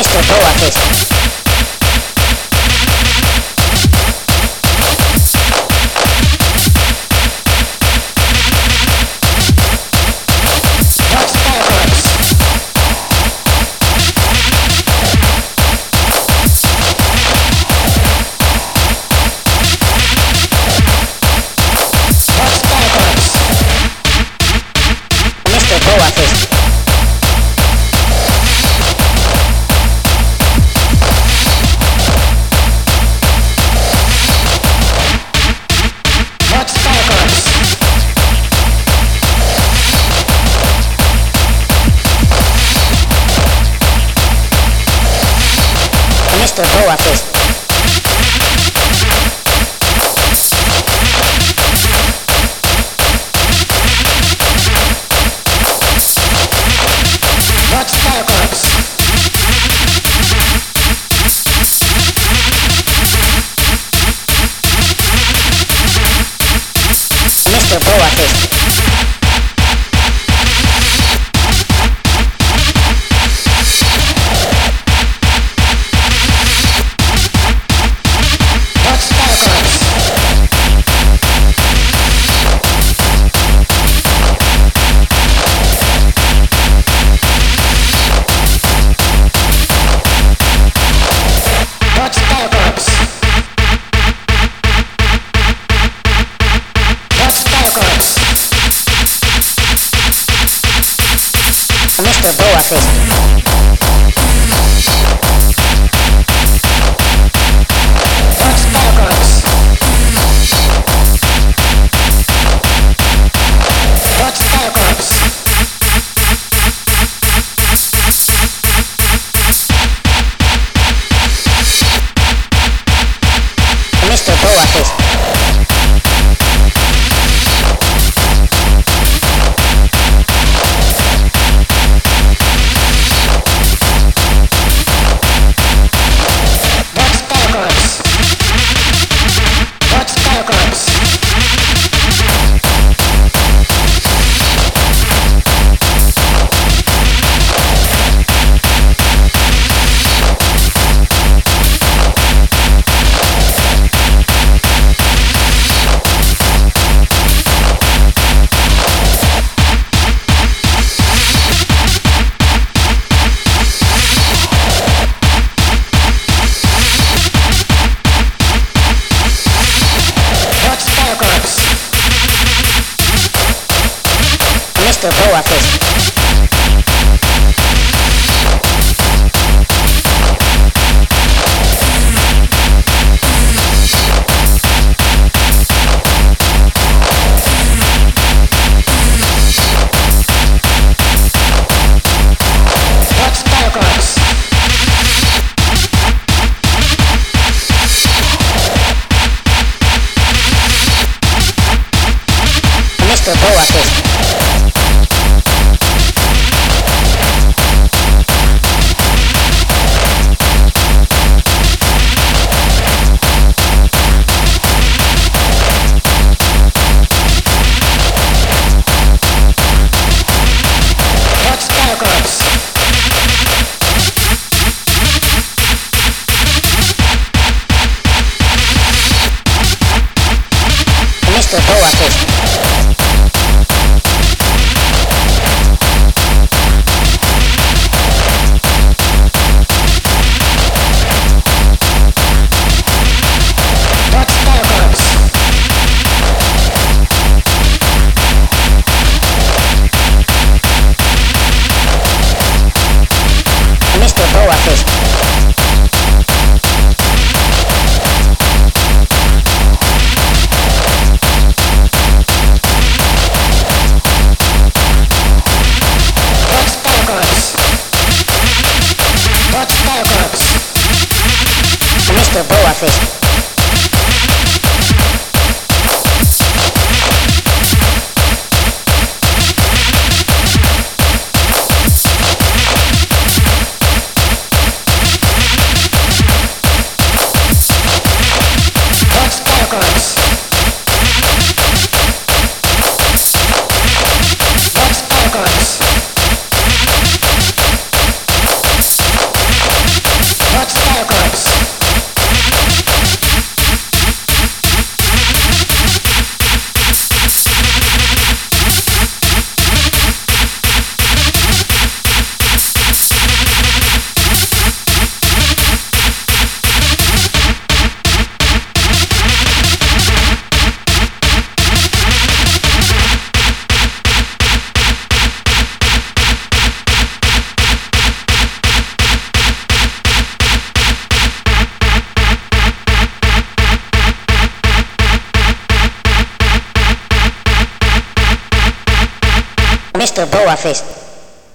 Mr. Boa Fist. Mr. Mr. Boa Yeah. blow, I. Boa Fist.